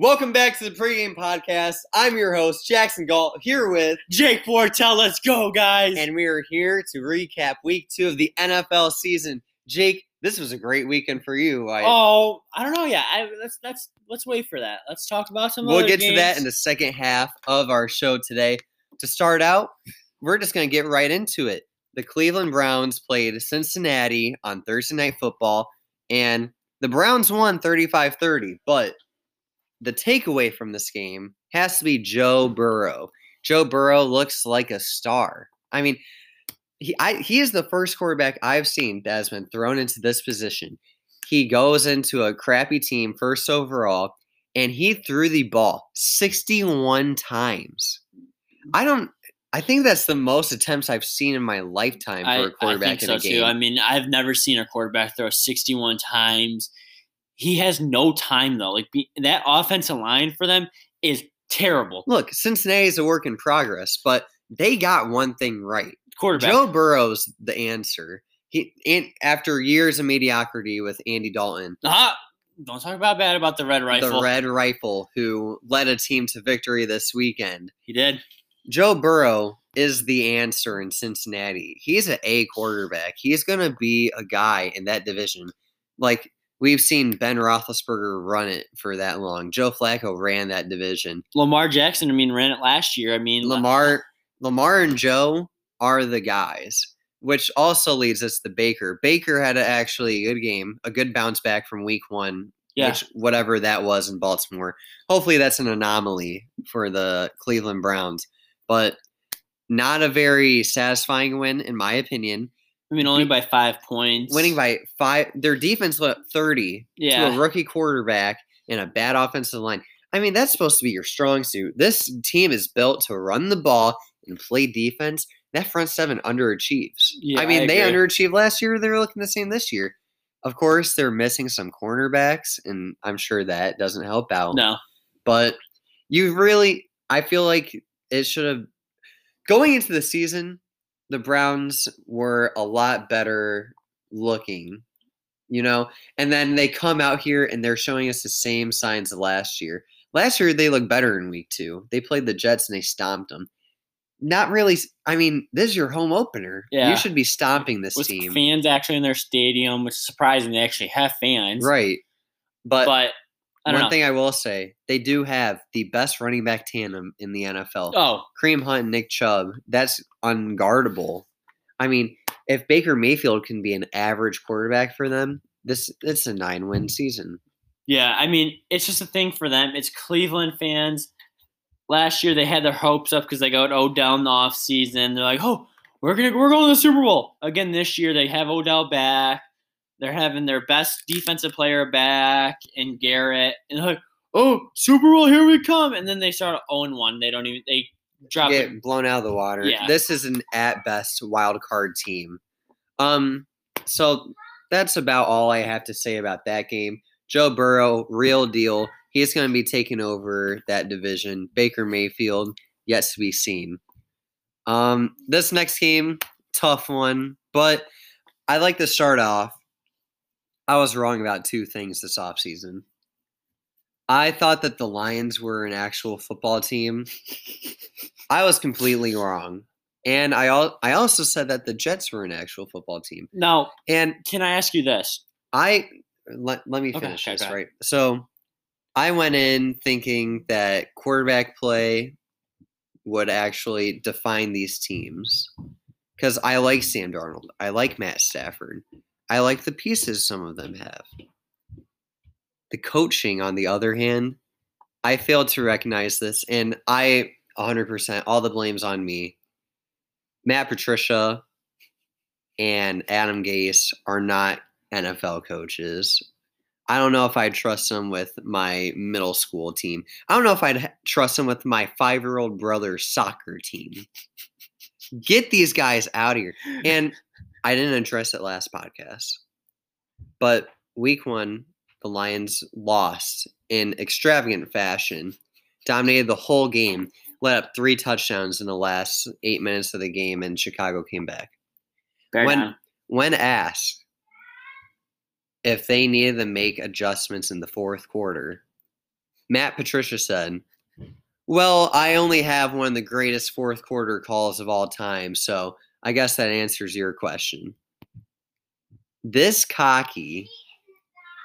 Welcome back to the pregame podcast. I'm your host, Jackson Galt, here with, Jake Fortel, let's go, guys. and we are here to recap week two of the NFL season. Jake, this was a great weekend for you. I, oh, I don't know. Yeah, I, let's let's let's wait for that. Let's talk about some. we'll get to that in the second half of our show today. To start out, we're just going to get right into it. The Cleveland Browns played Cincinnati on Thursday Night Football, and the Browns won 35 30. But the takeaway from this game has to be Joe mm-hmm. Burrow. Joe Burrow looks like a star. I mean, he, I, he is the first quarterback I've seen that has been thrown into this position. He goes into a crappy team first overall, and he threw the ball 61 times. I don't. I think that's the most attempts I've seen in my lifetime for I, a I quarterback think in so too. I mean, I've never seen a quarterback throw 61 times. He has no time though. Like be, that offensive line for them is terrible. Look, Cincinnati is a work in progress, but they got one thing right. Quarterback. Joe Burrow's the answer. He and after years of mediocrity with Andy Dalton, Ah, don't talk about bad about the red rifle. the Red Rifle, who led a team to victory this weekend. He did. Joe Burrow is the answer in Cincinnati. He's an A quarterback. He's going to be a guy in that division. Like we've seen Ben Roethlisberger run it for that long. Joe Flacco ran that division. Lamar Jackson. I mean, ran it last year. I mean, Lamar, Lamar and Joe are the guys. Which also leads us to Baker. Baker had a, actually a good game, a good bounce back from Week One, Yeah. which whatever that was in Baltimore. Hopefully, that's an anomaly for the Cleveland Browns, but not a very satisfying win, in my opinion. I mean, only by five points. Winning by five, their defense went up thirty to Yeah. a rookie quarterback and a bad offensive line. I mean, that's supposed to be your strong suit. This team is built to run the ball and play defense. That front seven underachieves. Yeah, I mean, I they underachieved last year. They're looking the same this year. Of course, they're missing some cornerbacks, and I'm sure that doesn't help out. No. But you really, I feel like it should have. Going into the season, the Browns were a lot better looking, you know? And then they come out here and they're showing us the same signs of last year. Last year, they looked better in week two. They played the Jets and they stomped them. Not really. I mean, this is your home opener. Yeah. You should be stomping this With team. fans actually in their stadium, which is surprising. They actually have fans. Right. But, But one know. thing I will say, they do have the best running back tandem in the NFL. oh, Kareem Hunt and Nick Chubb, that's unguardable. I mean, if Baker Mayfield can be an average quarterback for them, this it's a nine win season. Yeah, I mean, it's just a thing for them. It's Cleveland fans. Last year they had their hopes up because they got Odell in the offseason. They're like, oh, we're gonna we're going to the Super Bowl. Again this year they have Odell back. They're having their best defensive player back and Garrett. And they're like, oh, Super Bowl, here we come. And then they start 0 1. They don't even they drop it. Get blown out of the water. Yeah. This is an at best wild card team. Um, so that's about all I have to say about that game. Joe Burrow, real deal. He's going to be taking over that division. Baker Mayfield, yet to be seen. Um, this next game, tough one, but I like to start off. I was wrong about two things this offseason. I thought that the Lions were an actual football team. I was completely wrong. And I al- I also said that the Jets were an actual football team. Now, And can I ask you this? I let, let me finish okay, this, right? So I went in thinking that quarterback play would actually define these teams because I like Sam Darnold. I like Matt Stafford. I like the pieces some of them have. The coaching, on the other hand, I failed to recognize this, and I 100% all the blame's on me. Matt Patricia and Adam Gase are not NFL coaches. I don't know if I'd trust them with my middle school team. I don't know if I'd trust them with my five year old brother's soccer team. Get these guys out of here. And I didn't address it last podcast. But week one, the Lions lost in extravagant fashion, dominated the whole game, let up three touchdowns in the last eight minutes of the game, and Chicago came back. Bear When- down. When asked if they needed to make adjustments in the fourth quarter, Matt Patricia said, Well, I only have one of the greatest fourth quarter calls of all time, so I guess that answers your question. This cocky,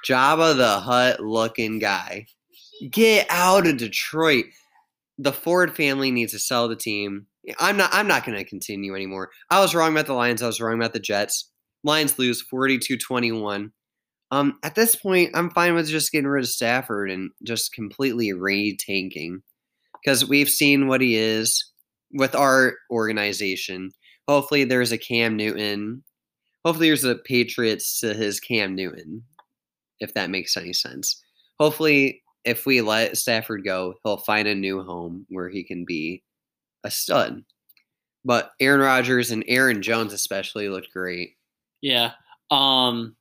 Jabba the Hutt looking guy, get out of Detroit. The Ford family needs to sell the team. I'm not I'm not going to continue anymore. I was wrong about the Lions, I was wrong about the Jets. Lions lose 42-21. Um, at this point, I'm fine with just getting rid of Stafford and just completely retanking because we've seen what he is with our organization. Hopefully, there's a Cam Newton. Hopefully, there's a Patriots to his Cam Newton, if that makes any sense. Hopefully, if we let Stafford go, he'll find a new home where he can be a stud. But Aaron Rodgers and Aaron Jones especially looked great. Yeah. Um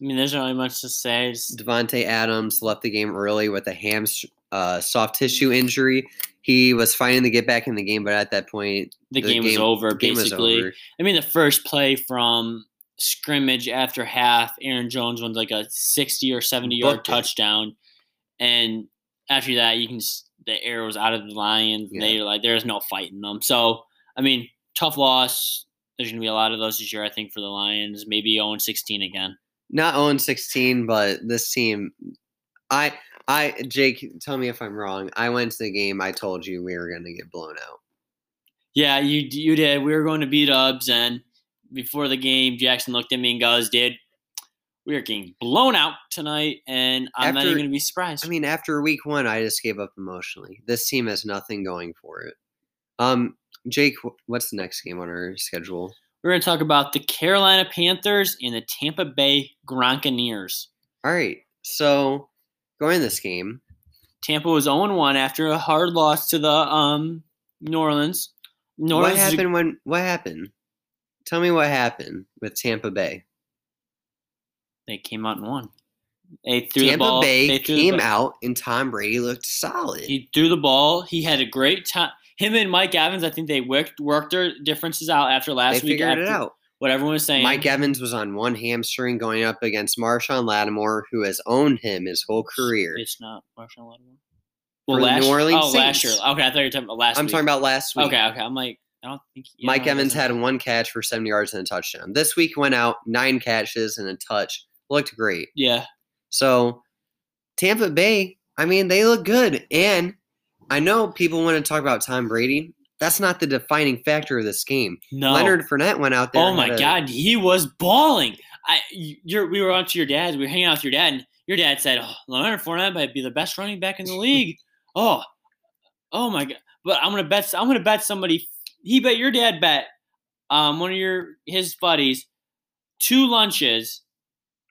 I mean there's not really much to say. Just, Davante Adams left the game early with a ham uh, soft tissue injury. He was fighting to get back in the game, but at that point, the, game, was over game was basically. over. I mean the first play from scrimmage after half, Aaron Jones won like a 60 or 70 yard touchdown. And after that, you can the arrows out of the Lions. Yeah. They were like there's no fighting them. So I mean, tough loss. There's gonna be a lot of those this year, I think, for the Lions. Maybe 0 16 again. Not 0 16, but this team, I, I, Jake, tell me if I'm wrong. I went to the game. I told you we were going to get blown out. Yeah, you you did. We were going to beat Ubs, and before the game, Jackson looked at me and goes, "Dude, we are getting blown out tonight, and I'm not even going to be surprised." I mean, after week one, I just gave up emotionally. This team has nothing going for it. Um, Jake, what's the next game on our schedule? we're going to talk about the Carolina Panthers and the Tampa Bay Gronkaneers. All right. So going to this game, Tampa was 0 1 after a hard loss to the um New Orleans. New what Orleans a- happened when? What happened? Tell me what happened with Tampa Bay. they came out and won. They threw the Tampa ball. Bay they threw the came ball- out and Tom Brady looked solid. He threw the ball. He had a great time. Him and Mike Evans, I think they worked worked their differences out after they last week. figured it out. What everyone was saying. Mike Evans was on one hamstring going up against Marshon Lattimore, who has owned him his whole career. It's not Marshon Lattimore. Well, last New Orleans oh last year. Okay, I thought you were talking about last. I'm week. talking about last week. Okay, okay. I'm like, I don't think yeah, Mike Evans had one catch for 70 yards and a touchdown. This week went out nine catches and a touch. Looked great. Yeah, So Tampa Bay, I mean, they look good. And I know people want to talk about Tom Brady. That's not the defining factor of this game. no. Leonard Fournette went out there. oh my a- God, he was balling. I, you're, we were on to your dad's. We were hanging out with your dad, and your dad said, oh, "Leonard Fournette might be the best running back in the league." oh, oh my God! But I'm gonna bet. I'm gonna bet somebody. He bet your dad bet. Um, one of your his buddies, two lunches.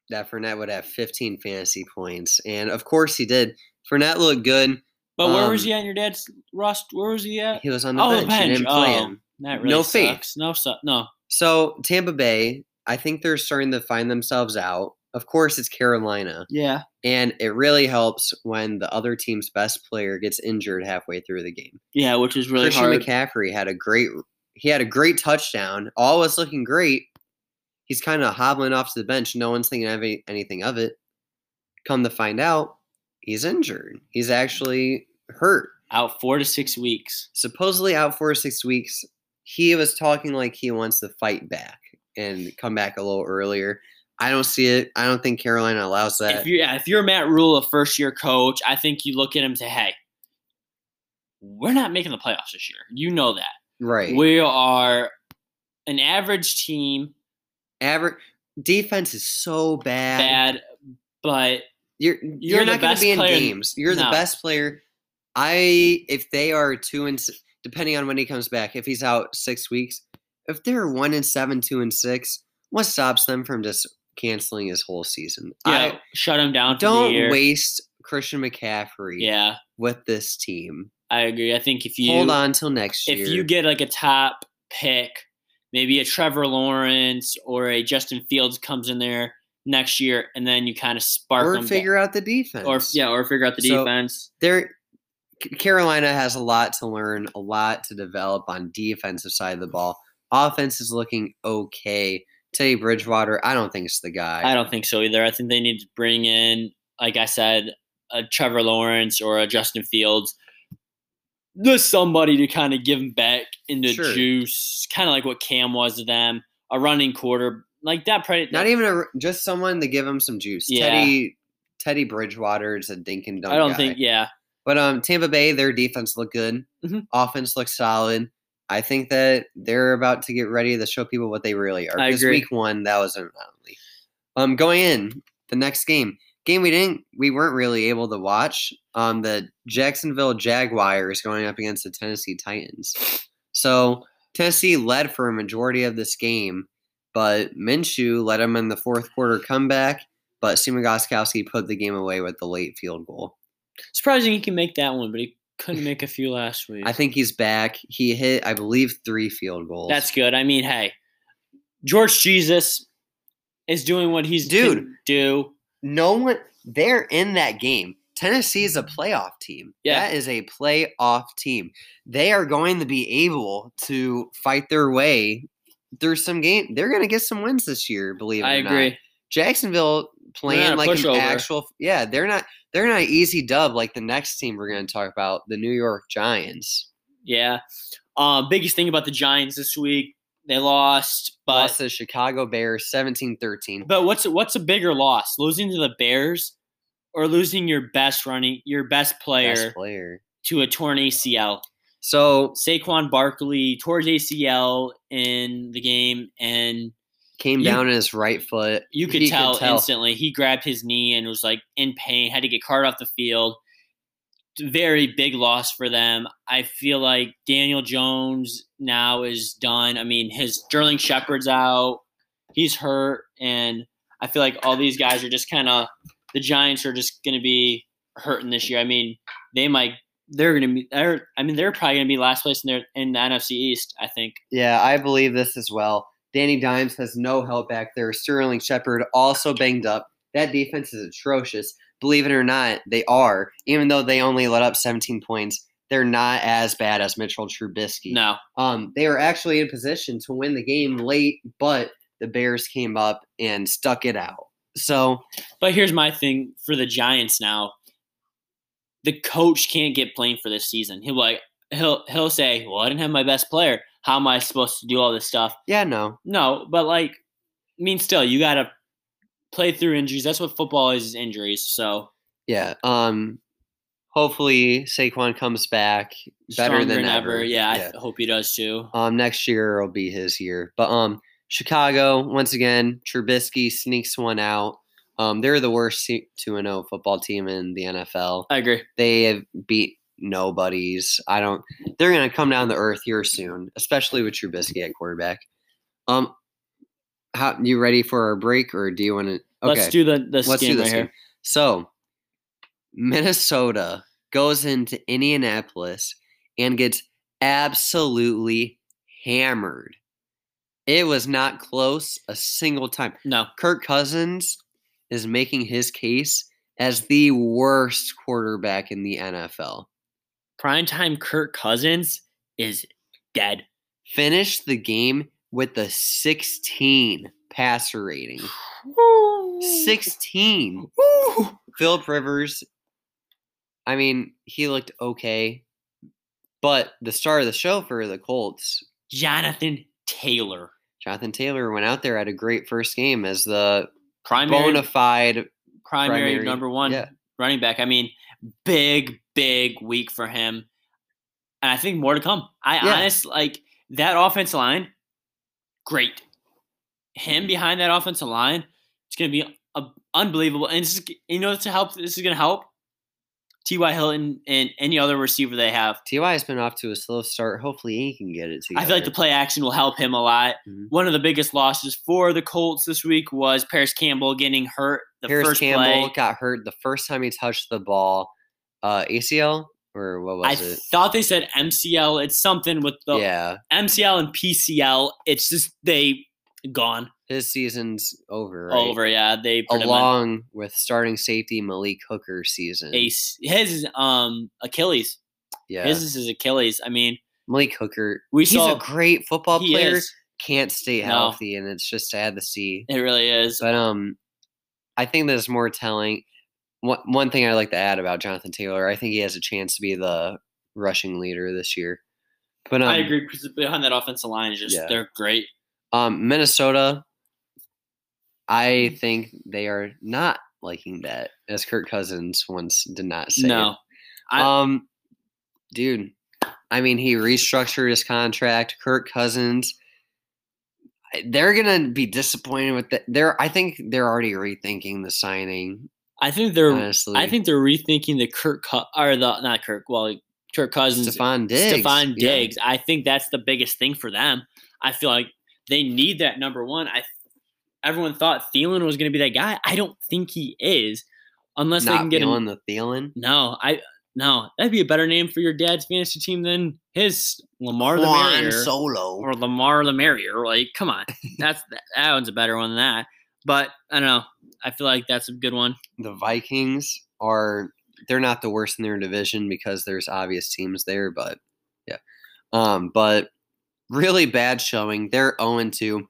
that Fournette would have 15 fantasy points. And of course he did. Fournette looked good. But where was Um, he at in your dad's Rust? Where was he at? He was on the Oh, the bench. He didn't bench. play Oh. him. That really No faith. No, su- no. So Tampa Bay, I think they're starting to find themselves out. Of course, it's Carolina, Yeah, and it really helps when the other team's best player gets injured halfway through the game. yeah, which is really Christian hard. McCaffrey had a great he had a great touchdown. All was looking great. He's kind of hobbling off to the bench. No one's thinking of any- anything of it. Come to find out, he's injured. He's actually hurt. Out four to six weeks. Supposedly out four to six weeks. He was talking like he wants to fight back and come back a little earlier. I don't see it. I don't think Carolina allows that. if you yeah, if you're Matt Rhule, a first year coach, I think you look at him and say, "Hey, we're not making the playoffs this year. You know that. right. We are an average team, Average defense is so bad. bad, but You're You're you're, not going to be in games. You're the best player. I if they are two and depending on when he comes back, if he's out six weeks, if they're one and seven, two and six, what stops them from just canceling his whole season? yeah, shut him down. I don't waste Christian McCaffrey Yeah, with this team. I agree. I think if you Hold on till next year. if you get like a top pick, maybe a Trevor Lawrence or a Justin Fields comes in there next year, and then you kind of spark or them back. figure out the defense. or yeah, or figure out the So- defense. there C- Carolina has a lot to learn, a lot to develop on defensive side of the ball. Offense is looking okay. Teddy Bridgewater, I don't think it's the guy. I don't think so either. I think they need to bring in, like I said, a Trevor Lawrence or a Justin Fields. just somebody to kind of give them back in the Sure. juice, kind of like what Cam was to them. A running quarter like that. Not even a just someone to give him some juice. Yeah. Teddy Teddy Bridgewater is a dink and dunk. I don't guy. think. Yeah, But um, Tampa Bay, their defense looked good. Mhm. Offense looked solid. I think that they're about to get ready to show people what they really are. I agree. week one, that was an anomaly. Um, going in the next game, game we didn't, we weren't really able to watch. Um, the Jacksonville Jaguars going up against the Tennessee Titans. So Tennessee led for a majority of this game, but Minshew led them in the fourth quarter comeback. But Sima Gostkowski put the game away with the late field goal. Surprising he can make that one, but he couldn't make a few last week. I think he's back. He hit, I believe, three field goals. That's good. I mean, hey, George Jesus is doing what he's Dude. do. no one. They're in that game. Tennessee is a playoff team. Yeah. That is a playoff team. They are going to be able to fight their way through some game. They're going to get some wins this year. Believe it I or not. agree. Jacksonville playing like an pushover. actual. Yeah, they're not. They're not easy dub like the next team we're going to talk about, the New York Giants. Yeah. Um, biggest thing about the Giants this week, they lost, but Lost to the Chicago Bears 17-13. but what's what's a bigger loss? Losing to the Bears or losing your best running your best player Best player. to a torn ACL? So Saquon Barkley tore his ACL in the game and came You- down on his right foot. You could, He tell, instantly. He grabbed his knee and was like in pain, had to get carted off the field. Very big loss for them. I feel like Daniel Jones now is done. I mean, his Sterling Shepard's out. He's hurt. And I feel like all these guys are just kind of, the Giants are just going to be hurting this year. I mean, they might, they're going to be, they're, I mean, they're probably going to be last place in, their, in the NFC East, I think. Yeah, I believe this as well. Danny Dimes has no help back there. Sterling Shepard also banged up. That defense is atrocious. Believe it or not, they are. Even though they only let up 17 points, they're not as bad as Mitchell Trubisky. No. Um, they were actually in position to win the game late, but the Bears came up and stuck it out. So But here's my thing for the Giants now. The coach can't get blamed for this season. He'll like he'll he'll say, Well, I didn't have my best player. How am I supposed to do all this stuff? yeah, no, No, but like I mean still you gotta play through injuries. That's what football is, is injuries. So yeah. Um, hopefully Saquon comes back better stronger than ever. Yeah, I hope he does too. Um, next year will be his year. But um, Chicago once again, Trubisky sneaks one out. Um, they're the worst two and zero football team in the NFL. I agree. They have beat nobodies. I don't. They're gonna come down to earth here soon, especially with Trubisky at quarterback. Um, how you ready for our break, or do you want to? Okay, Let's do the this let's do right here. So, Minnesota goes into Indianapolis and gets absolutely hammered. It was not close a single time. No. Kirk Cousins is making his case as the worst quarterback in the NFL. Primetime Kirk Cousins is dead. Finished the game with the 16 passer rating. 16. Philip Rivers, I mean, he looked okay, but the star of the show for the Colts, Jonathan Taylor. Jonathan Taylor, went out there had a great first game as the Primary bona fide. primary, primary- number one yeah. running back. I mean, big, big week for him. And I think more to come. I Yeah. honest like that offensive line, great. Him mm-hmm. behind that offensive line, it's gonna be a, unbelievable. And this is, you know, to help, this is gonna help T.Y. Hilton and any other receiver they have. Ty has been off to a slow start. Hopefully, he can get it together. I feel like the play action will help him a lot. Mhm. One of the biggest losses for the Colts this week was Parris Campbell getting hurt the Harris first Campbell play. got hurt the first time he touched the ball. Uh, ACL or what I was it? I thought they said MCL. It's something with the yeah, MCL and PCL. It's just they gone his season's over. Right? over. Yeah, they pretty much Along with starting safety Malik Hooker season. ace his um Achilles. yeah, His is his Achilles. I mean, Malik Hooker. we he's saw a great football player. is. Can't stay No. healthy, and it's just sad to see. It really is. But um, I think there's more telling. one one thing I like to add about Jonathan Taylor, I think he has a chance to be the rushing leader this year. But um, I agree because behind that offensive line is just Yeah. they're great. Um, Minnesota, I think they are not liking that, as Kirk Cousins once did not say. No, I- um, dude, I mean, he restructured his contract. Kirk Cousins, they're gonna be disappointed with that. They're, I think, they're already rethinking the signing. I think they're Honestly, I think they're rethinking the Kirk or the not Kirk well Kirk Cousins Stefon Diggs. Stefon yeah. Diggs. I think that's the biggest thing for them. I feel like they need that number one. I everyone thought Thielen was going to be that guy. I don't think he is, unless they can get him. feeling the Thielen. No, I no. That'd be a better name for your dad's fantasy team than his Lamar the Merrier Solo. or Lamar the Merrier. Like, come on, that's that one's a better one than that. But I don't know. I feel like that's a good one. the Vikings are they're not the worst in their division because there's obvious teams there, but yeah. Um, but really bad showing. They're 0 2.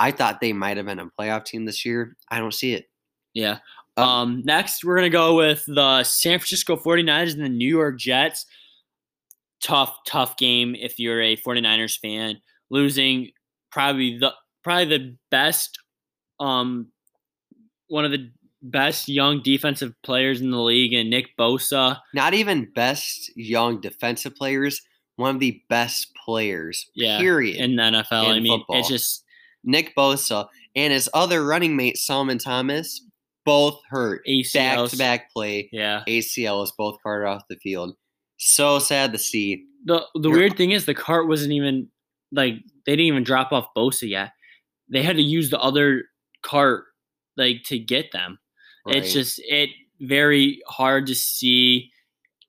I thought they might have been a playoff team this year. I don't see it. Yeah. Um, Um, next, we're going to go with the San Francisco 49ers and the New York Jets. Tough, tough game if you're a 49ers fan. Losing probably the probably the best um one of the best young defensive players in the league and Nick Bosa. Not even best young defensive players, one of the best players. Yeah. Period. In the NFL. In I mean, football. it's just Nick Bosa and his other running mate Solomon Thomas both hurt. Back ACLs. to back play. Yeah. ACL is both carted off the field. So sad to see. The the You're- weird thing is the cart wasn't even like they didn't even drop off Bosa yet. They had to use the other cart like to get them. It's just it very hard to see.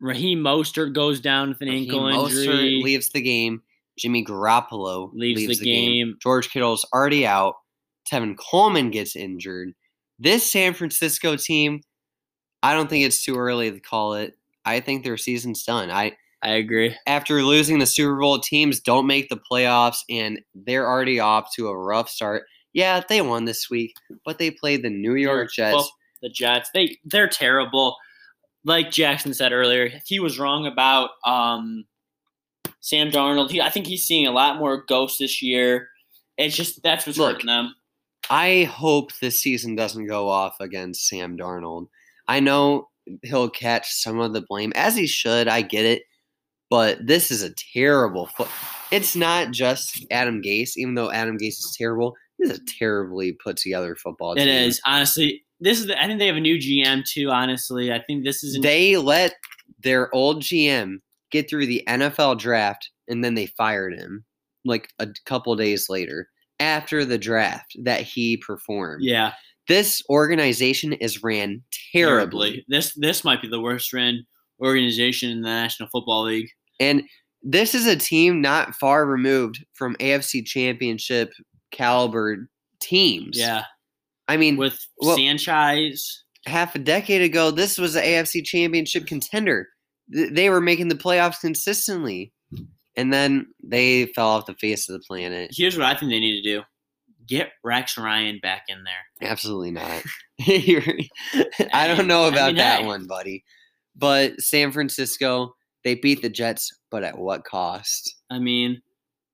Raheem Mostert goes down with an Raheem ankle Mostert injury. leaves the game. Jimmy Garoppolo Leaves the game. George Kittle's already out. Tevin Coleman gets injured. This San Francisco team, I don't think it's too early to call it. I think their season's done. I I agree. after losing the Super Bowl, teams don't make the playoffs and they're already off to a rough start. Yeah, they won this week, but they played the New York Jets. well, the Jets, they they're terrible. Like Jackson said earlier, he was wrong about um, Sam Darnold. He, I think he's seeing a lot more ghosts this year. It's just that's what's Look, hurting them. I hope this season doesn't go off against Sam Darnold. I know he'll catch some of the blame, as he should. I get it. But this is a terrible foot. It's not just Adam Gase, even though Adam Gase is terrible. This is a terribly put together football It team. is honestly. This is. The, I think they have a new GM too. Honestly, I think this is. An, They let their old GM get through the NFL draft and then they fired him like a couple days later after the draft that he performed. yeah, This organization is ran terribly. This this might be the worst ran organization in the National Football League. And this is a team not far removed from AFC championship caliber teams. Yeah, I mean, with well- Sanchez. half a decade ago, this was an AFC championship contender. They were making the playoffs consistently. And then they fell off the face of the planet. Here's what I think they need to do: get Rex Ryan back in there. Absolutely not. I don't know I about mean, that one, buddy. But San Francisco, they beat the Jets, but at what cost? I mean,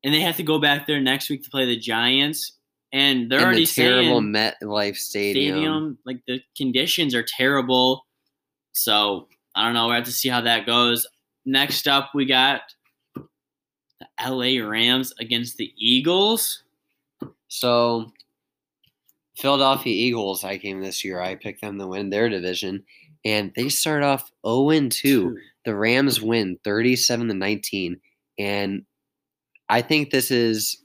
and they have to go back there next week to play the Giants, and they're In already the terrible MetLife Stadium. stadium like the conditions are terrible. So I don't know. We have to see how that goes. Next up, we got the LA Rams against the Eagles. So, Philadelphia Eagles, I came this year. I picked them to win their division, and they start off 0 2. The Rams win 37 to 19. And I think this is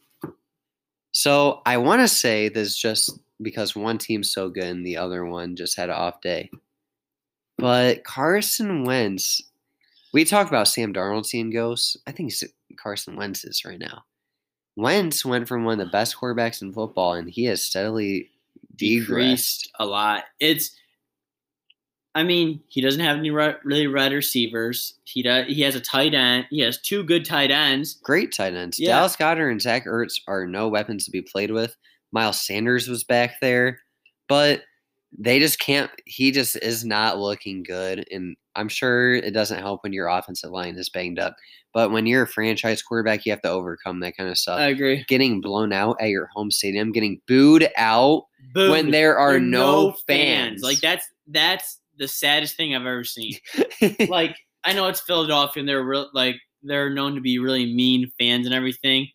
so. I want to say this just because one team's so good and the other one just had an off day. But Carson Wentz, we talked about Sam Darnold seeing ghosts. I think Carson Wentz is right now. Wentz went from one of the best quarterbacks in football, and he has steadily degressed. decreased a lot. It's, I mean, he doesn't have any really red receivers. He does. He has a tight end. He has two good tight ends. Great tight ends. Yeah. Dallas Goedert and Zach Ertz are no weapons to be played with. Miles Sanders was back there, but they just can't. He just is not looking good, and I'm sure it doesn't help when your offensive line is banged up. But when you're a franchise quarterback, you have to overcome that kind of stuff. I agree. getting blown out at your home stadium, getting booed out Booed. when there are There no, fans. Like that's that's the saddest thing I've ever seen. like I know it's Philadelphia and they're real like they're known to be really mean fans and everything.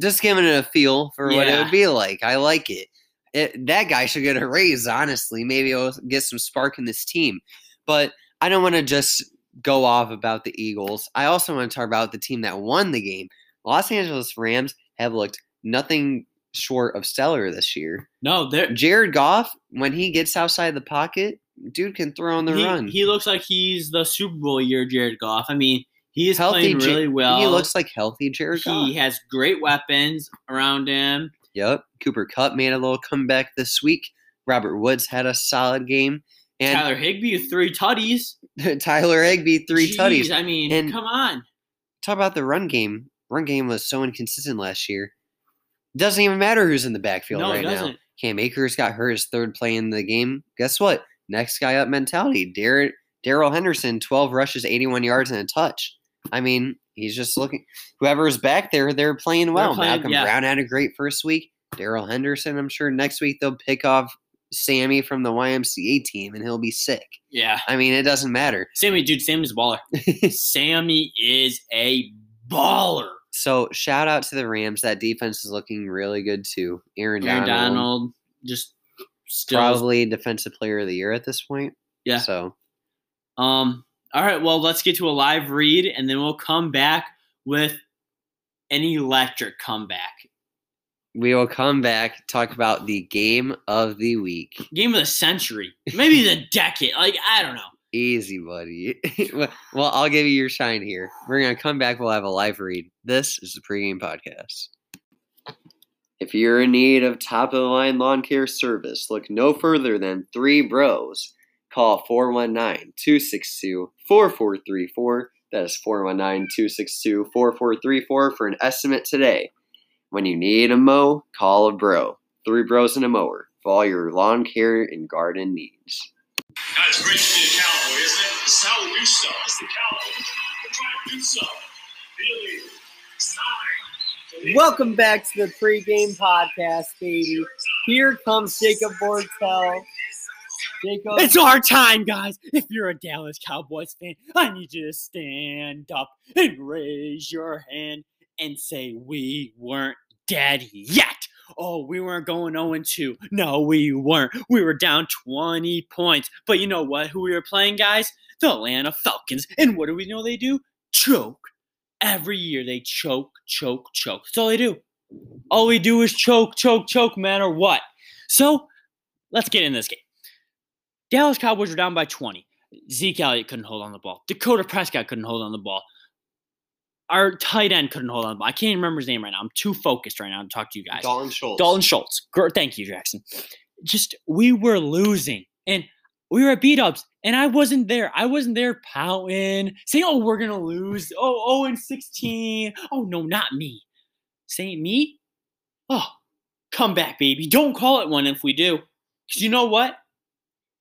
just giving it a feel for what it would be like. I like it. it. That guy should get a raise, honestly. Maybe it'll get some spark in this team. But I don't want to just go off about the Eagles. I also want to talk about the team that won the game. Los Angeles Rams have looked nothing short of stellar this year. No, they're Jared Goff, when he gets outside the pocket, dude can throw on the he, run. he looks like he's the Super Bowl year Jared Goff. I mean, he is healthy, playing really well. He looks like healthy Jared Goff. he has great weapons around him. Yep. Cooper Kupp made a little comeback this week. Robert Woods had a solid game. And Tyler with three tutties. Tyler Higbee, three Jeez, tutties. I mean, And- come on. Talk about the run game. Run game was so inconsistent last year. Doesn't even matter who's in the backfield No, right now. Cam Akers got hurt his third play in the game. Guess what? Next guy up mentality. Darrell Henderson, 12 rushes, 81 yards, and a touch. I mean, he's just looking. Whoever's back there, they're playing well. playing- Malcolm yeah. Brown had a great first week. Darrell Henderson, I'm sure next week they'll pick off Sammy from the YMCA team and he'll be sick. Yeah. I mean, it doesn't matter. Sammy, dude, Sammy's a baller. Sammy is a baller. So shout out to the Rams. That defense is looking really good too. Aaron, Aaron Donald, Donald just still probably defensive player of the year at this point. Yeah. So Um. All right. Well, let's get to a live read, and then we'll come back with an electric comeback. we will come back talk about the game of the week. Game of the century, maybe the decade. Like I don't know. Easy, buddy. well, I'll give you your shine here. We're gonna come back. We'll have a live read. This is the pregame podcast. If you're in need of top of the line lawn care service, look no further than Three Bros. Call 419 262 4434. That is 419 262 4434 for an estimate today. When you need a mow, call a bro. Three Bros and a mower for all your lawn care and garden needs. Great to be a cowboy, isn't it? It's how we. It's the Cowboys. We're trying to do stuff. Really, it's time. Welcome back to the pregame podcast, baby. Here comes Jacob Bortel. Jacob, It's our time, guys. If you're a Dallas Cowboys fan, I need you to stand up and raise your hand and say, We weren't dead yet. Oh, we weren't going 0 2. No, we weren't. We were down 20 points. But you know what? Who we were playing, guys? The Atlanta Falcons. And what do we know they do? Choke. Every year they choke, choke, choke. That's all they do. All we do is choke, choke, choke, no matter what. So let's get in this game. Dallas Cowboys were down by 20. Zeke Elliott couldn't hold on the ball. Dakota Prescott couldn't hold on the ball. Our tight end couldn't hold on the ball. I can't even remember his name right now. I'm too focused right now to talk to you guys. Dalton Schultz. Dalton Schultz. Thank you, Jackson. Just we were losing and we were at beat ups, and I wasn't there. I wasn't there pouting, saying, "Oh, we're gonna lose." Oh, oh, and sixteen. Oh no, not me. Saying me. Oh, come back, baby. Don't call it one if we do, because you know what?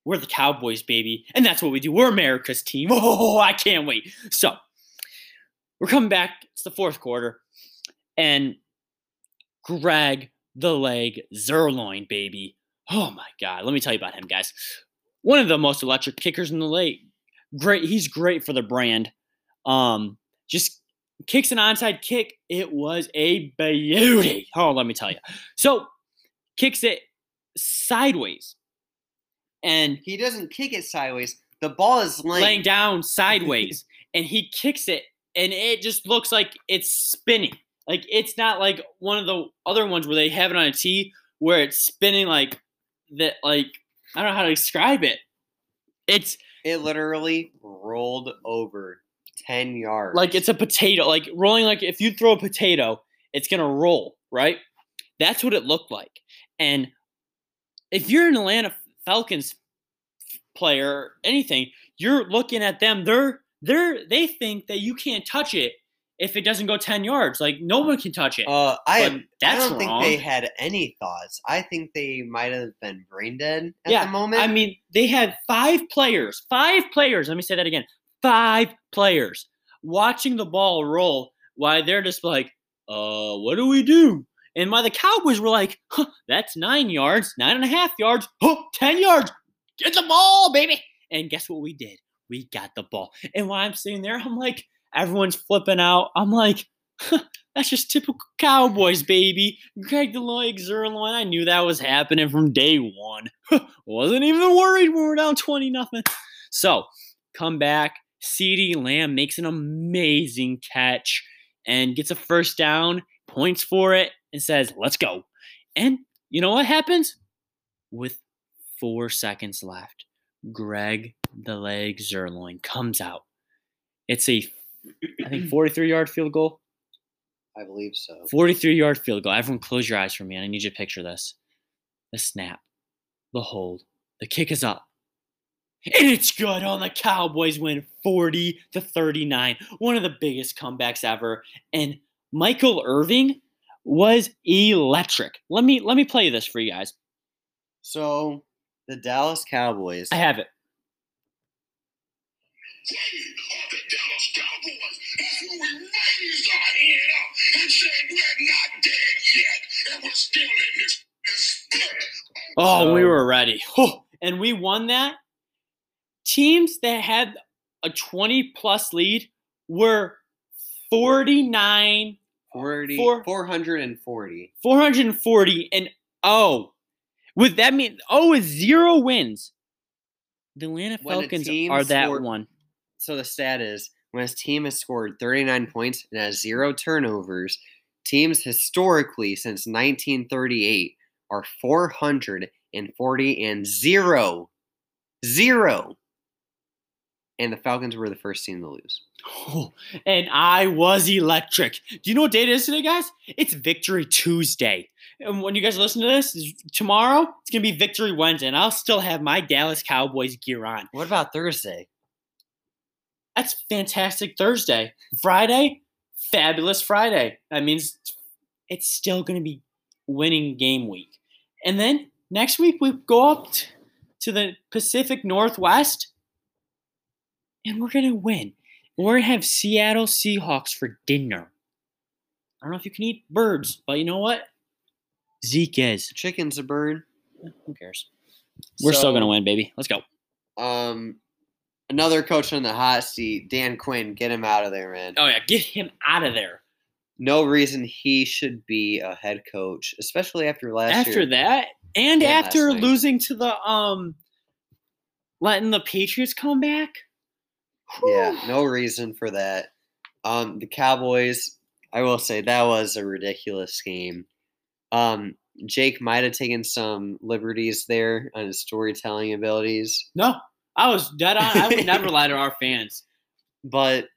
We're the Cowboys, baby, and that's what we do. We're America's team. Oh, I can't wait. So we're coming back. It's the fourth quarter, and Greg the leg Zuerlein, baby. Oh my god, let me tell you about him, guys. One of the most electric kickers in the league. Great, he's great for the brand. Um, just kicks an onside kick. It was a beauty. Oh, let me tell you. So kicks it sideways and He doesn't kick it sideways. The ball is laying. laying down sideways and he kicks it and it just looks like it's spinning. Like it's not like one of the other ones where they have it on a tee where it's spinning like that like I don't know how to describe it. It's It literally rolled over 10 yards. like it's a potato, like rolling like if you throw a potato, it's gonna roll, right? That's what it looked like. And if you're an Atlanta Falcons player or anything, you're looking at them, they're they're they think that you can't touch it if it doesn't go 10 yards. Like, no one can touch it. Uh, I, I don't think they had any thoughts. I think they might have been brain dead at yeah, the moment. I mean, they had five players, five players. Let me say that again. Five players watching the ball roll while they're just like, uh, what do we do? And while the Cowboys were like, huh, that's nine yards, nine and a half yards, huh, 10 yards, get the ball, baby. And guess what we did? We got the ball. And while I'm sitting there, I'm like, everyone's flipping out. I'm like, huh, that's just typical Cowboys, baby. Greg the leg Zuerlein. I knew that was happening from day one. Wasn't even worried when we're down 20 nothing. So come back. CeeDee Lamb makes an amazing catch and gets a first down, points for it, and says, let's go. And you know what happens? With four seconds left, Greg the leg Zuerlein comes out. It's a, I think, 43 yard field goal. I believe so. 43 yard field goal. Everyone, close your eyes for me. I need you to picture this the snap, the hold, the kick is up. And it's good on the Cowboys win 40 to 39. One of the biggest comebacks ever. And Michael Irvin was electric. Let me let me play this for you guys. So the Dallas Cowboys. I have it. Playing of the Dallas Cowboys. That's when we raised our hand up uh, and said we're not dead yet, and we're still in this, this spirit. Oh, we were ready. Oh, and we won that. Teams that had a 20 plus lead were 49 40, Four- 440. 440 and oh. Would that mean oh is zero wins? The Atlanta When a Falcons team are that scored- one. So the stat is when his team has scored 39 points and has zero turnovers, teams historically since 1938 are 440 and zero. Zero. And the Falcons were the first team to lose. Oh, and I was electric. Do you know what day it is today, guys? It's Victory Tuesday. And when you guys listen to this, tomorrow it's gonna be Victory Wednesday, and I'll still have my Dallas Cowboys gear on. What about Thursday? That's fantastic Thursday. Friday, fabulous Friday. That means it's still going to be winning game week. And then next week we go up t- to the Pacific Northwest and we're going to win. We're going to have Seattle Seahawks for dinner. I don't know if you can eat birds, but you know what? Zeke is. Chicken's a bird. Who cares? We're still going to win, baby. Let's go. Um, another coach on the hot seat, Dan Quinn. Get him out of there, man. Oh, yeah. Get him out of there. No reason he should be a head coach, especially after last after year. that and And after losing to the um letting the patriots come back Yeah, no reason for that. Um, the Cowboys, I will say that was a ridiculous game. Um, Jake might have taken some liberties there on his storytelling abilities, no i was dead on i would never lie to our fans but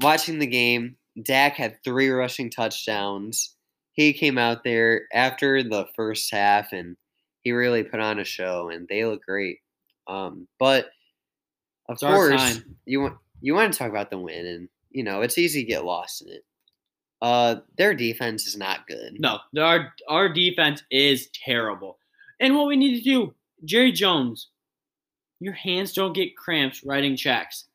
watching the game, Dak had three rushing touchdowns. He came out there after the first half and he really put on a show, and they look great. Um, but of It's course, you want you want to talk about the win, and you know it's easy to get lost in it. Uh, their defense is not good. no our our defense is terrible and what we need to do jerry jones your hands don't get cramps writing checks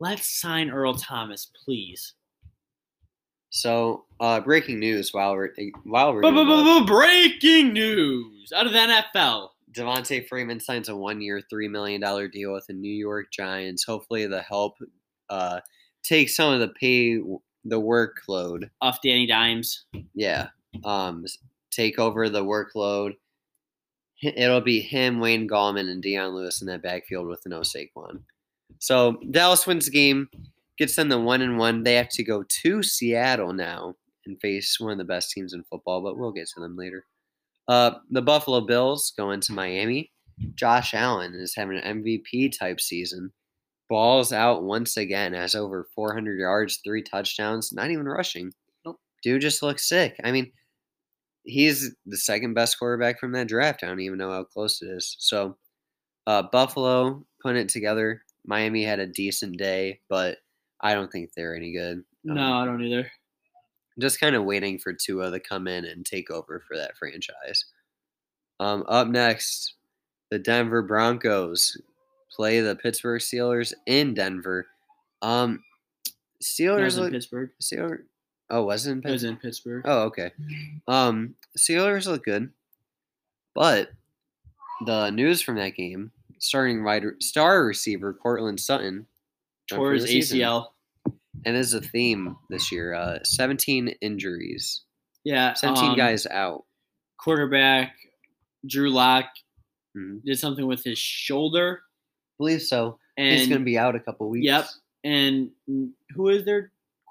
let's sign earl thomas please So, uh, breaking news while we're while we're breaking news out of the nfl Devonta Freeman signs a one-year, three million dollar deal with the New York Giants. Hopefully, the help uh, take some of the pay the workload. off danny dimes Yeah, um, take over the workload. It'll be him, Wayne Gallman, and Dion Lewis in that backfield with no Saquon. So Dallas wins the game, gets them the one and one. They have to go to Seattle now and face one of the best teams in football, but we'll get to them later. Uh, the Buffalo Bills go into Miami. Josh Allen is having an MVP type season. Balls out once again, has over 400 yards, three touchdowns, not even rushing. Nope. Dude just looks sick. I mean, he's the second best quarterback from that draft. I don't even know how close it is. So, uh, Buffalo putting it together. Miami had a decent day, but I don't think they're any good. No, Um, I don't either. just kind of waiting for Tua to come in and take over for that franchise. Um, up next, the Denver Broncos play the Pittsburgh Steelers in Denver. Um, Steelers look. Pittsburgh. Steelers. Oh, was it in It was Pittsburgh? in Pittsburgh. Oh, okay. Um, Steelers look good, but the news from that game: starting wide star receiver Courtland Sutton Tore his. ACL. and this is a theme this year. Uh, seventeen injuries, Yeah, seventeen um, guys out. Quarterback Drew Lock Mhm. did something with his shoulder, I believe so. and He's going to be out a couple weeks. Yep. and who is their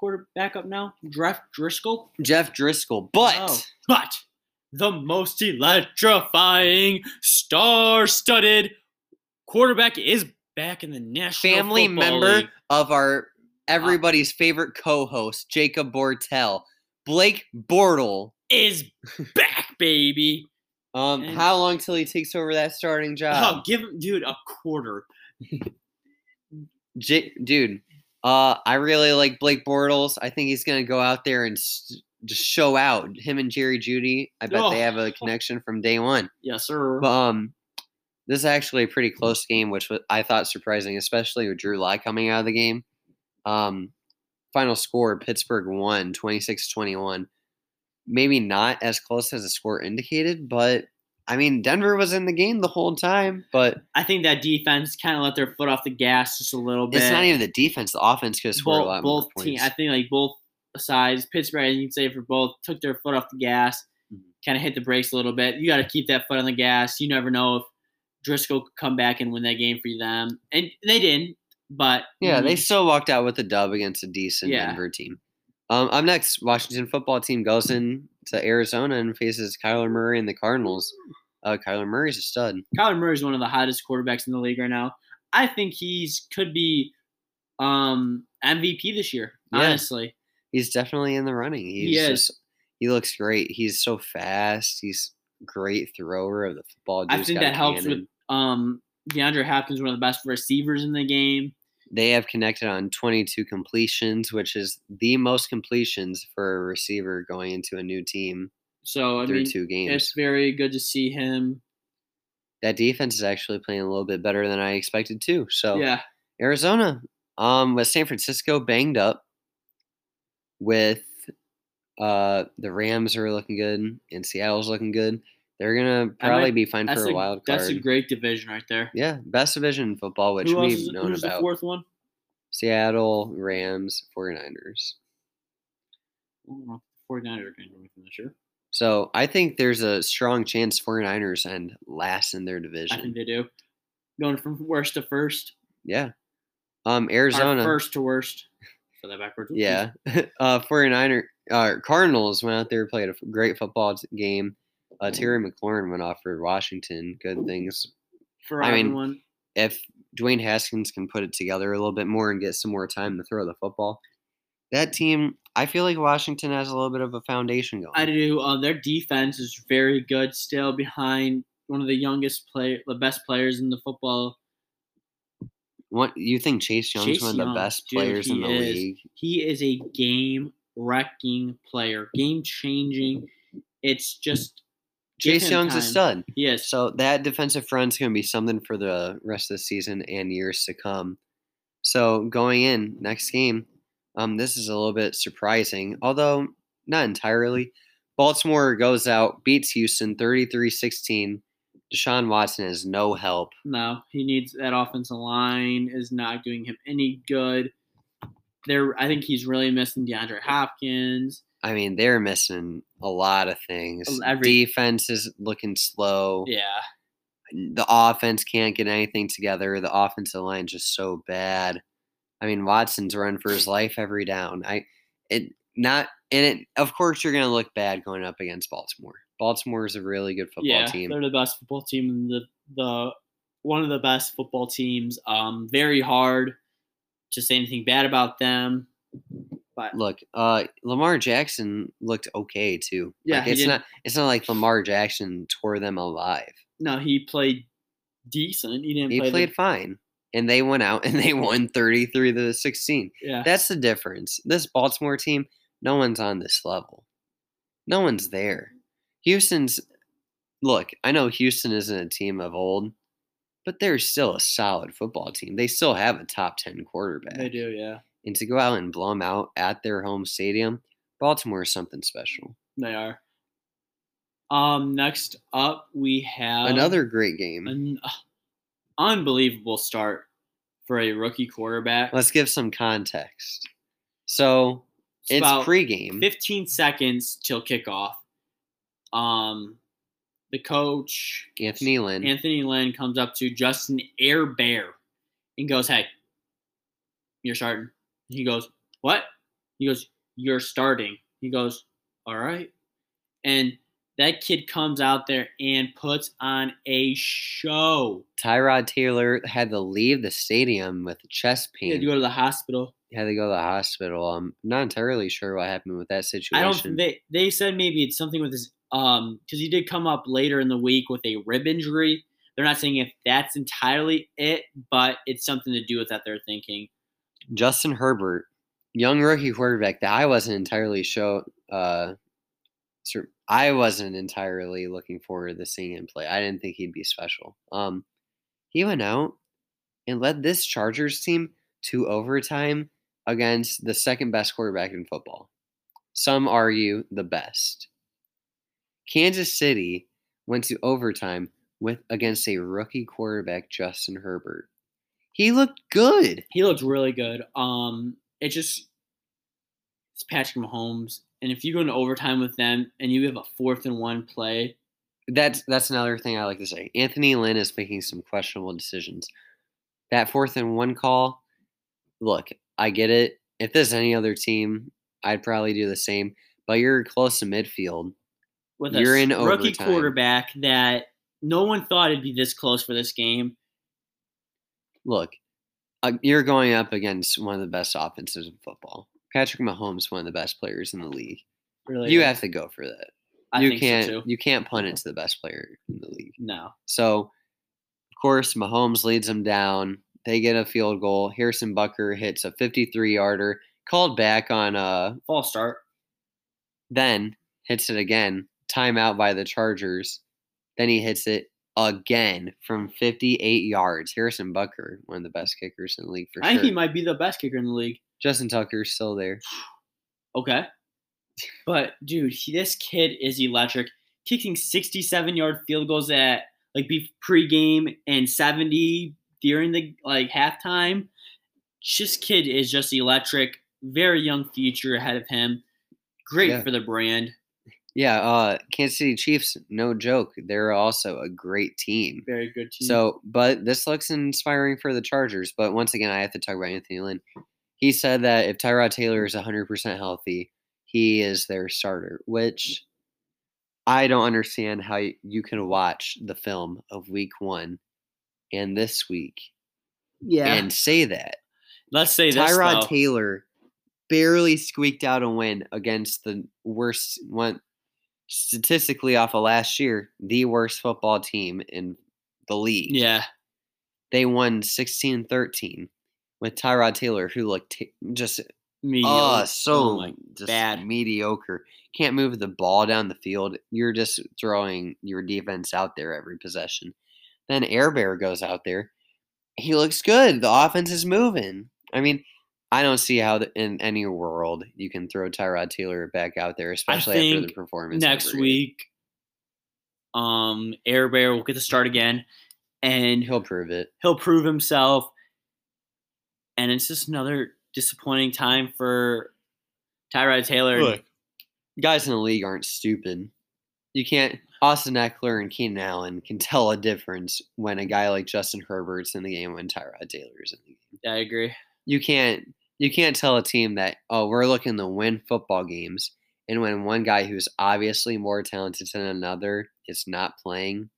quarterback up now? Jeff Driskel. Jeff Driskel, but Oh, but the most electrifying, star-studded quarterback is back in the National family Football member League. of our everybody's favorite co-host, Jacob Bortel, Blake Bortle. is back, baby. Um, And- how long till he takes over that starting job? Oh, give him, dude, a quarter. J- dude, uh, I really like Blake Bortles. I think he's gonna go out there and s- just show out. Him and Jerry Jeudy. I bet they have a Oh. connection from day one. Yes, sir. But um, this is actually a pretty close game, which wa- I thought surprising, especially with Drew Lock coming out of the game. Um, final score: Pittsburgh won 26-21. Maybe not as close as the score indicated, but I mean Denver was in the game the whole time. But I think that defense kind of let their foot off the gas just a little bit. it's not even the defense; the offense could have scored a lot both more team, points. I think like both sides, Pittsburgh, you can say for both, took their foot off the gas, Mhm. kind of hit the brakes a little bit. You got to keep that foot on the gas. You never know if Driskel could come back and win that game for them, and they didn't. But Yeah, they still walked out with a dub against a decent Yeah. Denver team. Um, up next, Washington football team goes in to Arizona and faces Kyler Murray and the Cardinals. Uh, Kyler Murray's a stud. Kyler Murray is one of the hottest quarterbacks in the league right now. I think he's could be um, MVP this year. Yeah. Honestly, He's definitely in the running. He's He is. Just, he looks great. He's so fast. He's great thrower of the football. I think that helps with cannon. um, DeAndre Hopkins, one of the best receivers in the game. They have connected on 22 completions, which is the most completions for a receiver going into a new team So I through mean, two games. it's very good to see him. that defense is actually playing a little bit better than I expected too. So Yeah, Arizona, um, with San Francisco banged up, with uh the Rams are looking good and Seattle's looking good. They're gonna probably be fine for a, a, wild card. that's a great division right there. yeah, best division in football, which Who we've is, known who's the about. fourth one? Seattle, Rams, 49ers. I don't know. 49ers are going to win this year. So I think there's a strong chance 49ers end last in their I division. think they do. Going from worst to first. Yeah. Um, Arizona. first to worst. So that backwards. Yeah. uh 49er uh Cardinals went out there and played a great football game. Uh Terry McLaurin went off for Washington. Good things. For I mean, everyone. If Dwayne Haskins can put it together a little bit more and get some more time to throw the football, that team I feel like Washington has a little bit of a foundation going. I do. Uh, their defense is very good. Still behind one of the youngest play, the best players in the football. What you think Chase Young's Chase one of the Young, best dude, players in the is. league? He is a game wrecking player, game changing. It's just Chase him Young's a stud. Yes. So that defensive front's going to be something for the rest of the season and years to come. So going in next game, um, this is a little bit surprising, although not entirely. Baltimore goes out, beats Houston 33-16. Deshaun Watson has no help. No, he needs that offensive line is not doing him any good. There, I think he's really missing DeAndre Hopkins. I mean, they're missing a lot of things. Every- Defense is looking slow. Yeah, the offense can't get anything together. The offensive line just so bad. I mean, Watson's run for his life every down. I it not and it of course you're gonna look bad going up against Baltimore. Baltimore is a really good football yeah, team. they're the best football team in the the one of the best football teams. Um, very hard to say anything bad about them, but Look, uh Lamar Jackson looked okay too. Yeah, Like, it's not it's not like Lamar Jackson tore them alive. no, he played decent. He didn't. He play played the, fine. and they went out and they won 33 to 16. Yeah. That's the difference. This Baltimore team, no one's on this level. No one's there. Houston's look, I know Houston isn't a team of old, but they're still a solid football team. They still have a top 10 quarterback. They do, yeah. And to go out and blow them out at their home stadium, Baltimore is something special. They are. Um, next up we have Another great game. an uh, unbelievable start for a rookie quarterback. Let's give some context. So it's about pregame. 15 seconds till kickoff. Um, the coach Anthony Lynn. Anthony Lynn comes up to Justin Air Bear and goes, "Hey, you're starting." He goes, "What?" He goes, "You're starting." He goes, "All right." And that kid comes out there and puts on a show. Tyrod Taylor had to leave the stadium with chest He pain. had to go to the hospital. He had to go to the hospital. I'm not entirely sure what happened with that I situation. don't. They they said maybe it's something with his um because he did come up later in the week with a rib injury. They're not saying if that's entirely it, but it's something to do with that. They're thinking. Justin Herbert, young rookie quarterback that I wasn't entirely show. Uh, I wasn't entirely looking forward to seeing him play. I didn't think he'd be special. Um, he went out and led this Chargers team to overtime against the second best quarterback in football. Some argue the best. Kansas City went to overtime with against a rookie quarterback, Justin Herbert. He looked good. He looked really good. Um, it just it's Patrick Mahomes, and if you go into overtime with them and you have a fourth and one play, That's that's another thing I like to say. Anthony Lynn is making some questionable decisions. That fourth and one call, look, I get it. If there's any other team, I'd probably do the same. But you're close to midfield. with You're s- in rookie overtime. quarterback that no one thought it'd be this close for this game. Look, uh, you're going up against one of the best offenses in football. Patrick Mahomes, one of the best players in the league. Really, You have to go for that. I you think can't. so too. You can't punt it to the best player in the league. No, So, of course, Mahomes leads them down. They get a field goal. Harrison Butker hits a 53 yarder, called back on a false start. then hits it again, timeout by the Chargers. Then he hits it again from 58 yards. Harrison Butker, one of the best kickers in the league for I sure. think he might be the best kicker in the league. Justin Tucker's still there. Okay. But dude, he, this kid is electric. Kicking 67 yard field goals at like be pregame and 70 during the like halftime. This kid is just electric. Very young future ahead of him. Great Yeah. for the brand. Yeah, uh Kansas City Chiefs, no joke. They're also a great team. Very good team. So, but this looks inspiring for the Chargers. But once again, I have to talk about Anthony Lynn. He said that if Tyrod Taylor is 100% healthy, he is their starter, which I don't understand how you can watch the film of week one and this week yeah. and say that. Let's say this Tyrod. Taylor barely squeaked out a win against the worst one statistically off of last year, the worst football team in the league. Yeah. They won 16-13 with Tyrod Taylor, who looked t- just uh, Mediocre. oh so Oh just bad. mediocre. Can't move the ball down the field. You're just throwing your defense out there every possession. Then Air Bear goes out there. He looks good. The offense is moving. I mean, I don't see how the, in any world you can throw Tyrod Taylor back out there, especially after the performance next week, um, Air Bear will get to start again, and He'll prove it. he'll prove himself. And it's just another disappointing time for Tyrod Taylor. Look, guys in the league aren't stupid. You can't. Austin Ekeler and Keenan Allen can tell a difference when a guy like Justin Herbert's in the game when Tyrod Taylor's in the game. I agree. You can't. You can't tell a team that oh we're looking to win football games, and when one guy who's obviously more talented than another is not playing,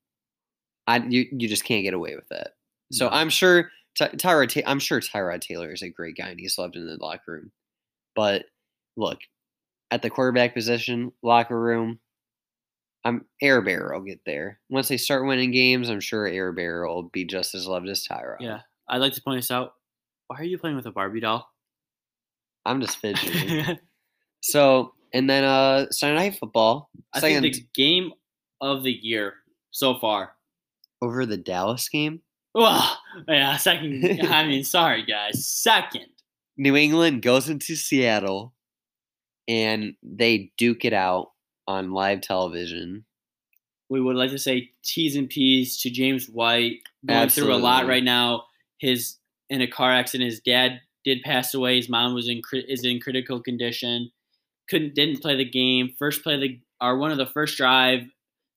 I you you just can't get away with that. So No. I'm sure Ty- Tyrod. Ta- I'm sure Tyrod Taylor is a great guy and he's loved in the locker room. But look, at the quarterback position, locker room, I'm Air Bear will get there. Once they start winning games, I'm sure Air Bear will be just as loved as Tyrod. Yeah. I'd like to point this out. Why are you playing with a Barbie doll? I'm just fidgeting. so, and then uh Sunday night football. I Second think the game of the year so far. over the Dallas game. Well, yeah, second. I mean, sorry guys, second. New England goes into Seattle and they duke it out on live television. We would like to say T's and P's to James White, going through a lot right now. His in a car accident. His dad did pass away. His mom was in is in critical condition. Couldn't didn't play the game. First play the or one of the first drive,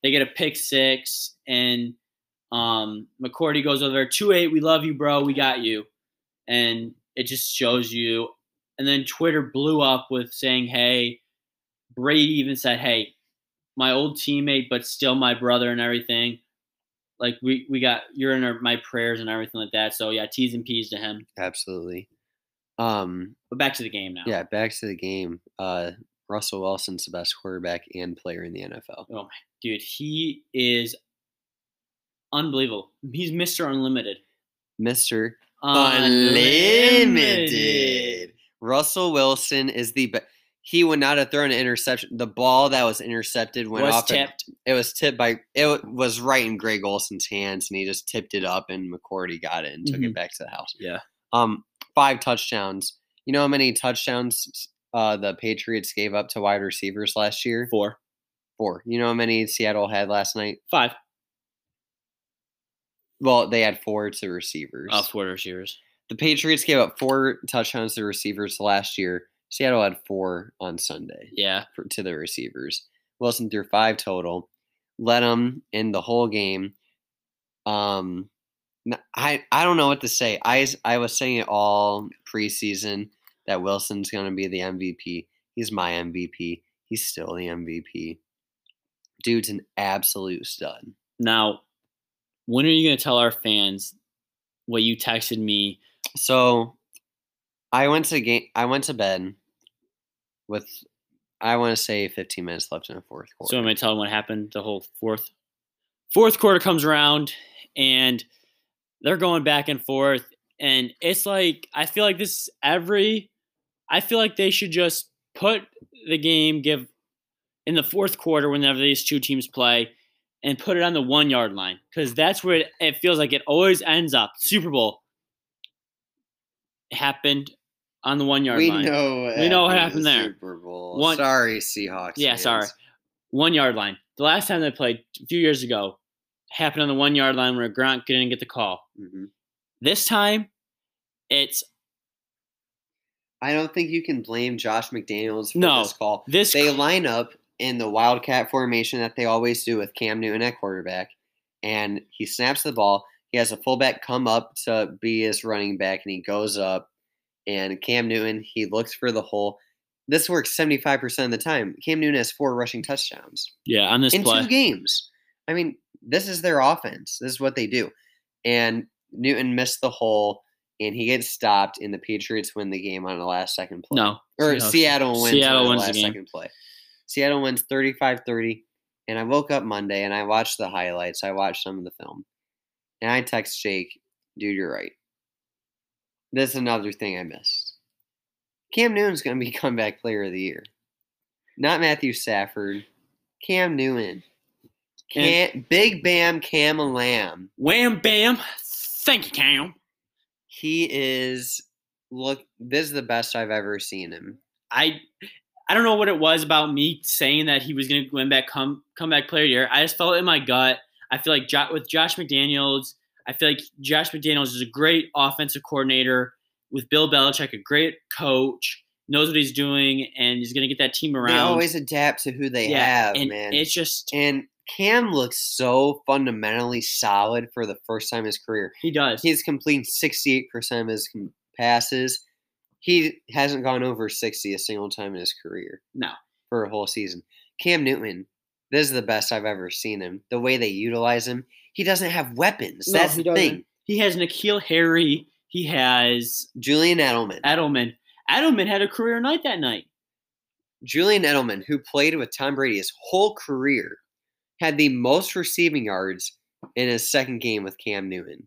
they get a pick six, and um, McCourty goes over there two eight. We love you, bro. We got you, and it just shows you. And then Twitter blew up with saying, "Hey." Brady even said, "Hey, my old teammate, but still my brother and everything. Like we we got you're in our, my prayers and everything like that. So yeah, T's and P's to him. Absolutely. Um But back to the game now. yeah, back to the game. Uh Russell Wilson's the best quarterback and player in the NFL. Oh my dude, he is unbelievable. He's Mr. Unlimited. Mr. Unlimited. Unlimited. Russell Wilson is the best. He would not have thrown an interception. The ball that was intercepted went Was off. tipped. it was tipped by. It was right in Greg Olsen's hands, and he just tipped it up, and McCourty got it and took it Mhm. back to the house. Yeah. Um, five touchdowns. You know how many touchdowns uh, the Patriots gave up to wide receivers last year? Four. Four. You know how many Seattle had last night? Five. Well, they had four to receivers. Uh, four receivers. The Patriots gave up four touchdowns to receivers last year. Seattle had four on Sunday Yeah. for, to the receivers. Wilson threw five total, Let them in the whole game. Um, I I don't know what to say. I I was saying it all preseason that Wilson's going to be the MVP. He's my MVP. He's still the MVP. Dude's an absolute stud. Now, when are you gonna tell our fans what you texted me? So I went to game. I went to bed with I want to say 15 minutes left in the fourth quarter. So I'm gonna tell them what happened the whole fourth fourth quarter comes around and they're going back and forth and it's like I feel like this every I feel like they should just put the game give in the fourth quarter whenever these two teams play and put it on the one yard line because that's where it, it feels like it always ends up. Super Bowl happened on the one yard we line. know We know what happened the there. Super Bowl. One- sorry, Seahawks. Yeah, sorry. one yard line. The last time they played a few years ago happened on the one yard line where Gronk didn't get the call. Mhm. This time, it's I don't think you can blame Josh McDaniels for No, this call. this. They line up in the wildcat formation that they always do with Cam Newton at quarterback, and he snaps the ball. He has a fullback come up to be his running back, and he goes up. And Cam Newton, he looks for the hole. This works seventy five percent of the time. Cam Newton has four rushing touchdowns yeah, on this in play. two games. I mean, this is their offense. This is what they do. And Newton missed the hole, and he gets stopped, and the Patriots win the game on the last second play No, or Seahawks- Seattle wins Seattle on the wins the last game. second play. Seattle wins 35-30 and I woke up Monday and I watched the highlights. I watched some of the film. And I text Jake, dude, you're right. This is another thing I missed. Cam Newton's going to be comeback player of the year. Not Matthew Stafford. Cam Newton. Cam, Big Bam Cam Lamb. Wham bam. Thank you, Cam. He is look this is the best I've ever seen him. I I don't know what it was about me saying that he was going to win back come comeback player year. I just felt it in my gut. I feel like jo- with Josh McDaniels, I feel like Josh McDaniels is a great offensive coordinator with Bill Belichick, a great coach, knows what he's doing, and he's going to get that team around. They always adapt to who they have, and man. it's just And Cam looks so fundamentally solid for the first time in his career. he does. He's completing 68% of his passes. He hasn't gone over 60 a single time in his career no, for a whole season. Cam Newton, this is the best I've ever seen him. The way they utilize him, he doesn't have weapons. No, That's the doesn't. thing. he has N'Keal Harry. He has Julian Edelman. Edelman. Edelman had a career night that night. Julian Edelman, who played with Tom Brady his whole career, had the most receiving yards in his second game with Cam Newton.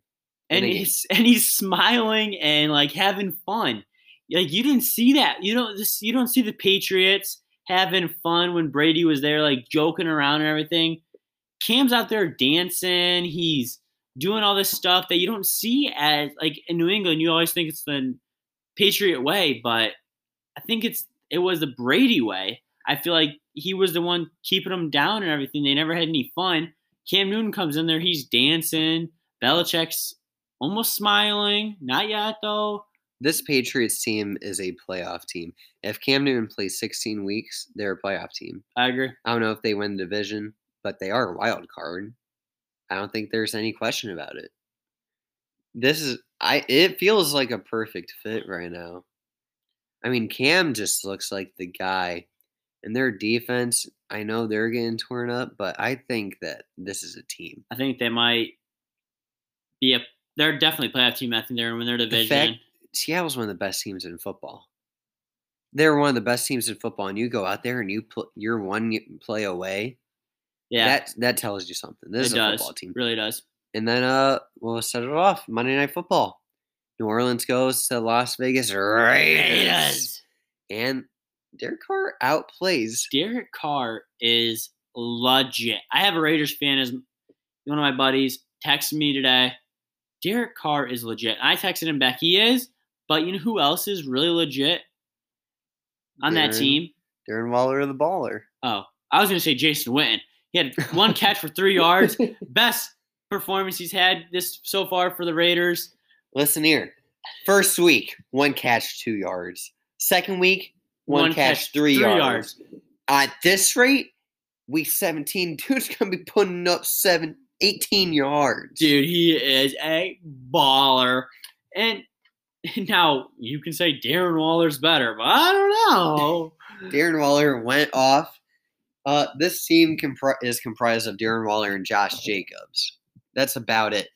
and game. he's and he's smiling and like having fun. Like you didn't see that. You don't just you don't see the Patriots having fun when Brady was there, like joking around and everything. Cam's out there dancing. He's doing all this stuff that you don't see as like in New England. You always think it's the Patriot way, but I think it's it was the Brady way. I feel like he was the one keeping them down and everything. They never had any fun. Cam Newton comes in there, he's dancing. Belichick's almost smiling. Not yet though. This Patriots team is a playoff team. If Cam Newton plays 16 weeks, they're a playoff team. I agree. I don't know if they win the division, but they are a wild card. I don't think there's any question about it. This is I it feels like a perfect fit right now. I mean, Cam just looks like the guy. And their defense, I know they're getting torn up, but I think that this is a team. I think they might be a. They're definitely a playoff team. I think they're win their The division. fact Seattle's one of the best teams in football. They're one of the best teams in football, and you go out there and you pl- you're one play away. yeah, That that tells you something. This it is a does. football team. Really does. And then uh we'll set it off. Monday Night Football. New Orleans goes to Las Vegas Raiders. And Derek Carr outplays. Derek Carr is legit. I have a Raiders fan as one of my buddies texted me today. Derek Carr is legit. I texted him back. He is, but you know who else is really legit on that team? Darren Waller the baller. Oh, I was going to say Jason Witten. He had one catch for three yards. Best performance he's had this so far for the Raiders. Listen here. First week, one catch, two yards. Second week, one, catch, three, yards. At this rate, week 17, dude's gonna be putting up seven, 18 yards. Dude, he is a baller. And now you can say Darren Waller's better, but I don't know. Darren Waller went off. Uh, this team compri- is comprised of Darren Waller and Josh Jacobs. That's about it.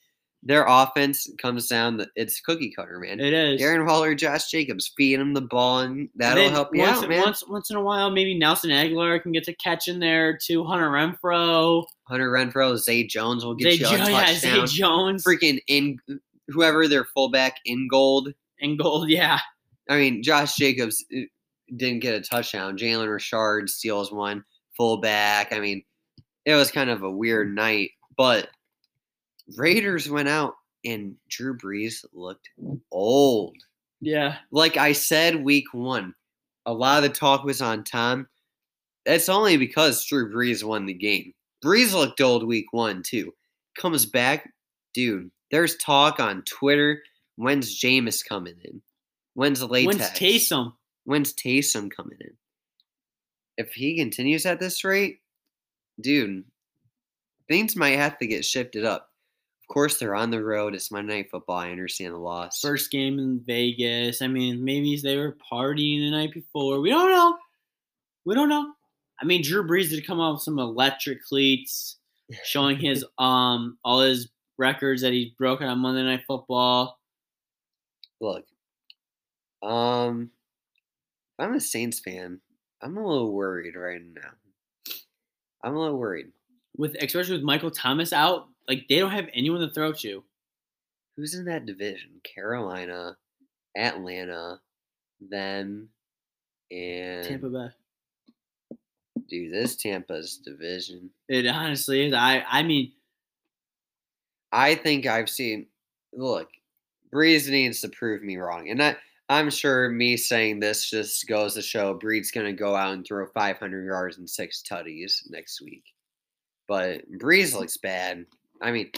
Their offense comes down. It's cookie cutter, man. It is. Darren Waller, Josh Jacobs, feeding him the ball, and that'll then help you once, out, man. Once, once in a while, maybe Nelson Agholor can get to catch in there too. Hunter Renfrow, Hunter Renfrow, Zay Jones will get Zay, you Jo- a yeah, Zay. Jones, Freaking in whoever their fullback Ingold. In gold. Yeah, I mean, Josh Jacobs uh, didn't get a touchdown. Jalen Richard steals one fullback. I mean, it was kind of a weird night, but Raiders went out and Drew Brees looked old. yeah. Like I said, week one, a lot of the talk was on Tom. That's only because Drew Brees won the game. Brees looked old week one too. Comes back, dude. There's talk on Twitter. When's Jameis coming in? When's Latex? When's Taysom? When's Taysom coming in? If he continues at this rate, dude, things might have to get shifted up. Of course, they're on the road. It's Monday Night Football. I understand the loss. First game in Vegas. I mean, maybe they were partying the night before. We don't know. We don't know. I mean, Drew Brees did come out with some electric cleats, showing his um all his records that he's broken on Monday Night Football. Look, um, I'm a Saints fan, I'm a little worried right now. I'm a little worried. With especially with Michael Thomas out, like they don't have anyone to throw to. Who's in that division? Carolina, Atlanta, them, and Tampa Bay. dude, this Tampa's division. It honestly is. I I mean, I think I've seen. Look, Brees needs to prove me wrong, and I, I'm sure me saying this just goes to show Breed's going to go out and throw 500 yards and six tutties next week. But Brees looks bad. I mean,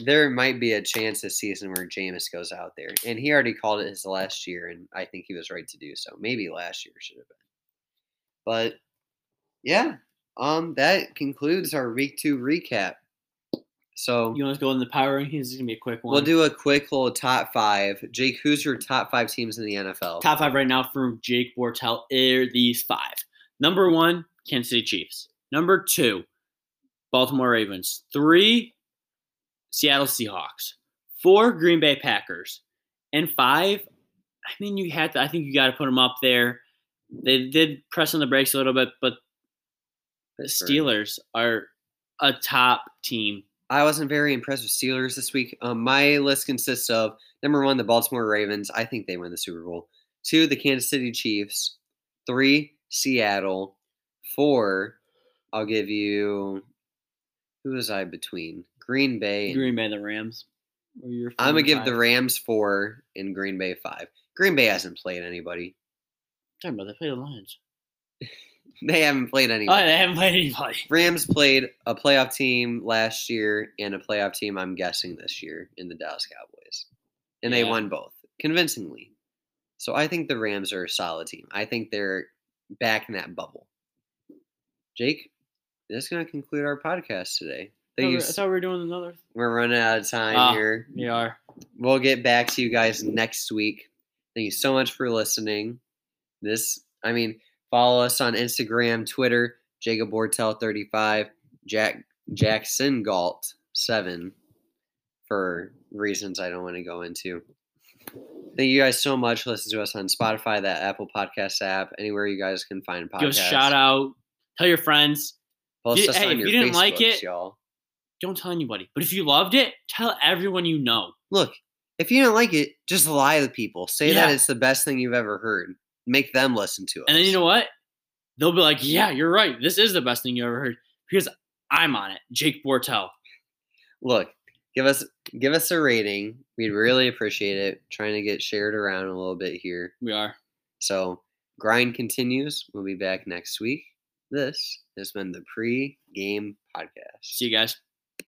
there might be a chance this season where Jameis goes out there, and he already called it his last year, and I think he was right to do so. Maybe last year should have been, but yeah, um, that concludes our week two recap. So you want to go in the power rankings? Is gonna be a quick one. We'll do a quick little top five. Jake, who's your top five teams in the NFL? Top five right now from Jake Bortel are these five. Number one, Kansas City Chiefs. Number two, Baltimore Ravens. Three, Seattle Seahawks. Four, Green Bay Packers. And five, I mean, you had to, I think you got to put them up there. They did press on the brakes a little bit, but the Steelers are a top team. I wasn't very impressed with Steelers this week. Um, my list consists of number one, the Baltimore Ravens. I think they win the Super Bowl. Two, the Kansas City Chiefs. Three, Seattle. Four, I'll give you. Who was I between? Green Bay. and- Green Bay, the Rams. Or your I'm gonna give the. Rams four and Green Bay five. Green Bay hasn't played anybody. Talking about they play the Lions. They haven't played Oh, anybody. they haven't played anybody. Rams played a playoff team last year and a playoff team, I'm guessing, this year in the Dallas Cowboys. And they won both convincingly. So I think the Rams are a solid team. I think they're back in that bubble. Jake, that's going to conclude our podcast today. I Thank you. thought, I thought we were doing another. We're running out of time Ah. here. We are. We'll get back to you guys next week. Thank you so much for listening. This, I mean, follow us on Instagram, Twitter, Jacob Bortel35, Jack Jackson Galt 7 for reasons I don't want to go into. Thank you guys so much. Listen to us on Spotify, that Apple Podcast app, anywhere you guys can find podcasts. Give us a shout out. Tell your friends. Post You- hey, if you didn't like it- y'all. Don't tell anybody. But if you loved it, tell everyone you know. Look, if you don't like it, just lie to people. Say that it's the best thing you've ever heard. Make them listen to it. And then you know what? They'll be like, "Yeah, you're right. This is the best thing you ever heard." Because I'm on it. Jake Bortel. Look, give us give us a rating. We'd really appreciate it. Trying to get shared around a little bit here. We are. So grind continues. We'll be back next week. This has been the pre-game podcast. See you guys.